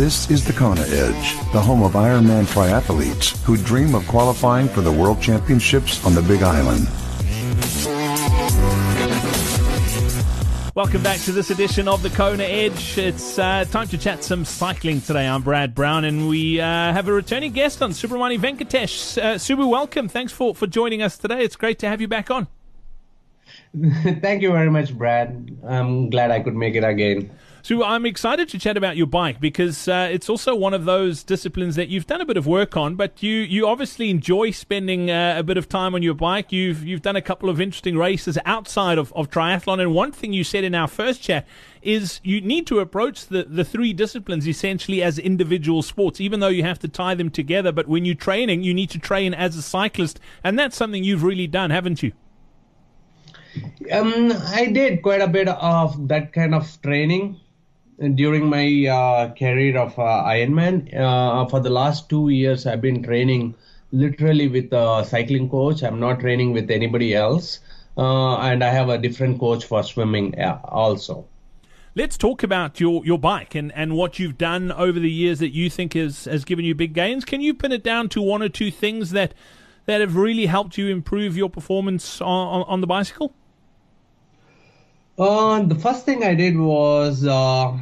This is the Kona Edge, the home of Ironman triathletes who dream of qualifying for the World Championships on the Big Island. Welcome back to this edition of the Kona Edge. It's uh, time to chat some cycling today. I'm Brad Brown, and we uh, have a returning guest on, Subramani Venkatesh. Uh, Subu, welcome. Thanks for, for joining us today. It's great to have you back on. Thank you very much, Brad. I'm glad I could make it again. So I'm excited to chat about your bike because uh, it's also one of those disciplines that you've done a bit of work on, but you, you obviously enjoy spending uh, a bit of time on your bike. You've you've done a couple of interesting races outside of, of triathlon, and one thing you said in our first chat is you need to approach the, the three disciplines essentially as individual sports, even though you have to tie them together. But when you're training, you need to train as a cyclist, and that's something you've really done, haven't you? Um, I did quite a bit of that kind of training during my uh, career of uh, Ironman. Uh, for the last two years, I've been training literally with a cycling coach. I'm not training with anybody else. Uh, and I have a different coach for swimming uh, also. Let's talk about your, your bike and, and what you've done over the years that you think has, has given you big gains. Can you pin it down to one or two things that that have really helped you improve your performance on, on, on the bicycle? Uh, the first thing I did was uh,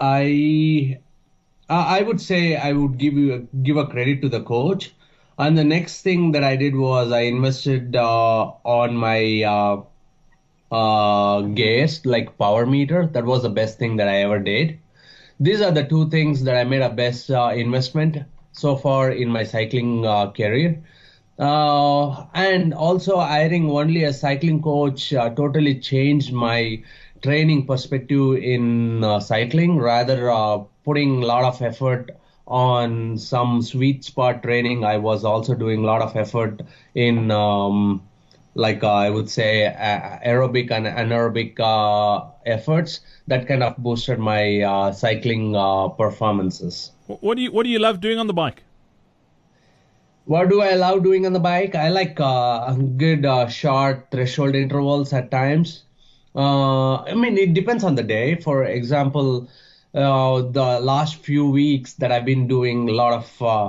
I I would say I would give you give a credit to the coach, and the next thing that I did was I invested uh, on my uh, uh, gas like power meter. That was the best thing that I ever did. These are the two things that I made a best uh, investment so far in my cycling uh, career. Uh, and also hiring only a cycling coach uh, totally changed my training perspective in uh, cycling rather uh, putting a lot of effort on some sweet spot training. I was also doing a lot of effort in um, like uh, i would say aerobic and anaerobic uh, efforts that kind of boosted my cycling performances. What do you what do you love doing on the bike what do I love doing on the bike? I like uh, good uh, short threshold intervals at times. Uh, I mean, it depends on the day. For example, uh, the last few weeks that I've been doing a lot of uh,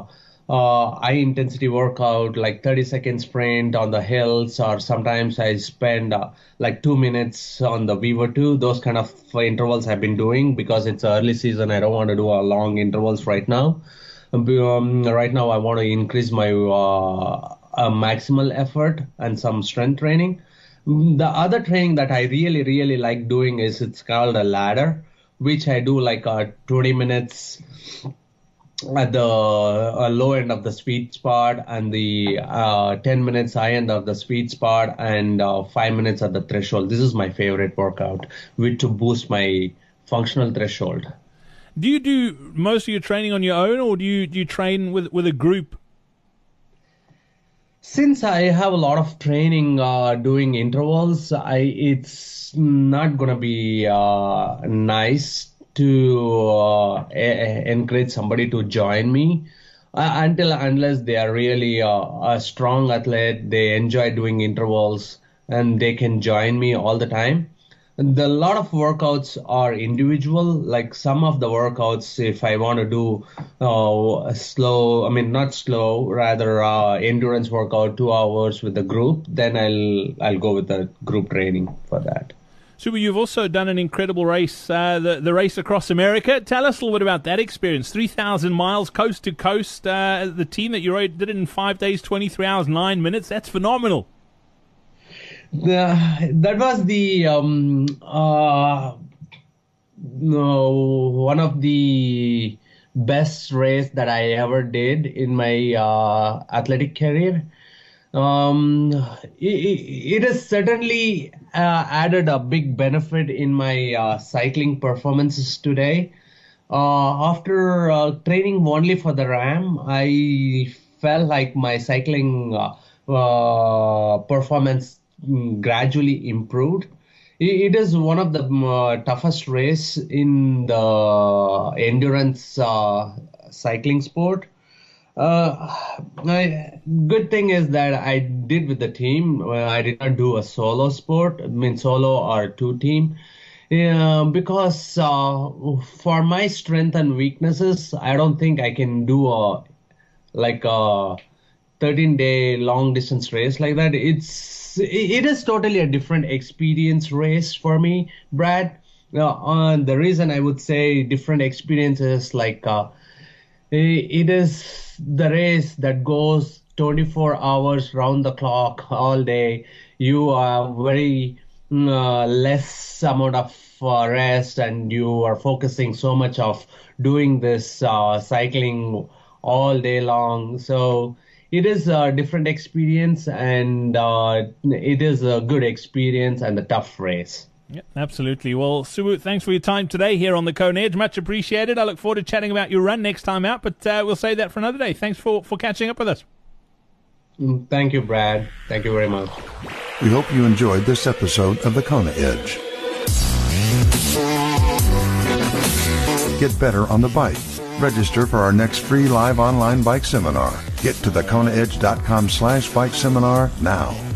uh, high intensity workout, like 30 second sprint on the hills, or sometimes I spend like two minutes on the Vivo 2. Those kind of intervals I've been doing because it's early season. I don't want to do long intervals right now. Um, right now, I want to increase my uh, maximal effort and some strength training. The other training that I really, really like doing is it's called a ladder, which I do like uh, 20 minutes at the uh, low end of the sweet spot and the uh, 10 minutes high end of the sweet spot and uh, 5 minutes at the threshold. This is my favorite workout with to boost my functional threshold. Do you do most of your training on your own, or do you do you train with with a group? Since I have a lot of training uh, doing intervals, I it's not gonna be uh, nice to uh, encourage somebody to join me uh, until unless they are really uh, a strong athlete, they enjoy doing intervals, and they can join me all the time the lot of workouts are individual like some of the workouts if i want to do uh, slow i mean not slow rather uh, endurance workout two hours with the group then i'll i'll go with the group training for that Subu, you've also done an incredible race, uh, the, the race across America. Tell us a little bit about that experience. 3,000 miles coast to coast. Uh, the team that you rode did it in five days, 23 hours, nine minutes. That's phenomenal that was the um, uh, no, one of the best race that I ever did in my uh, athletic career. Um, it, it, has certainly uh, added a big benefit in my uh, cycling performances today. Uh, after uh, training only for the RAAM, I felt like my cycling uh, performance gradually improved. It is one of the uh, toughest race in the endurance uh, cycling sport. Uh, good thing is that I did with the team. I did not do a solo sport. I mean, solo or two team. Because uh, for my strength and weaknesses, I don't think I can do a like a 13 day long distance race like that. It's it is totally a different experience race for me, Brad. Uh, the reason I would say different experiences like uh, it is the race that goes 24 hours round the clock all day. You are very mm, uh, less amount of uh, rest and you are focusing so much of doing this uh, cycling all day long. So it is a different experience and uh, it is a good experience and a tough race. Yeah, absolutely. Well, Subu, thanks for your time today here on the Kona Edge. Much appreciated. I look forward to chatting about your run next time out, but uh, we'll save that for another day. Thanks for, for catching up with us. Mm, thank you, Brad. Thank you very much. We hope you enjoyed this episode of the Kona Edge. Get better on the bike. Register for our next free live online bike seminar. Get to thekonaedge.com slash bike seminar now.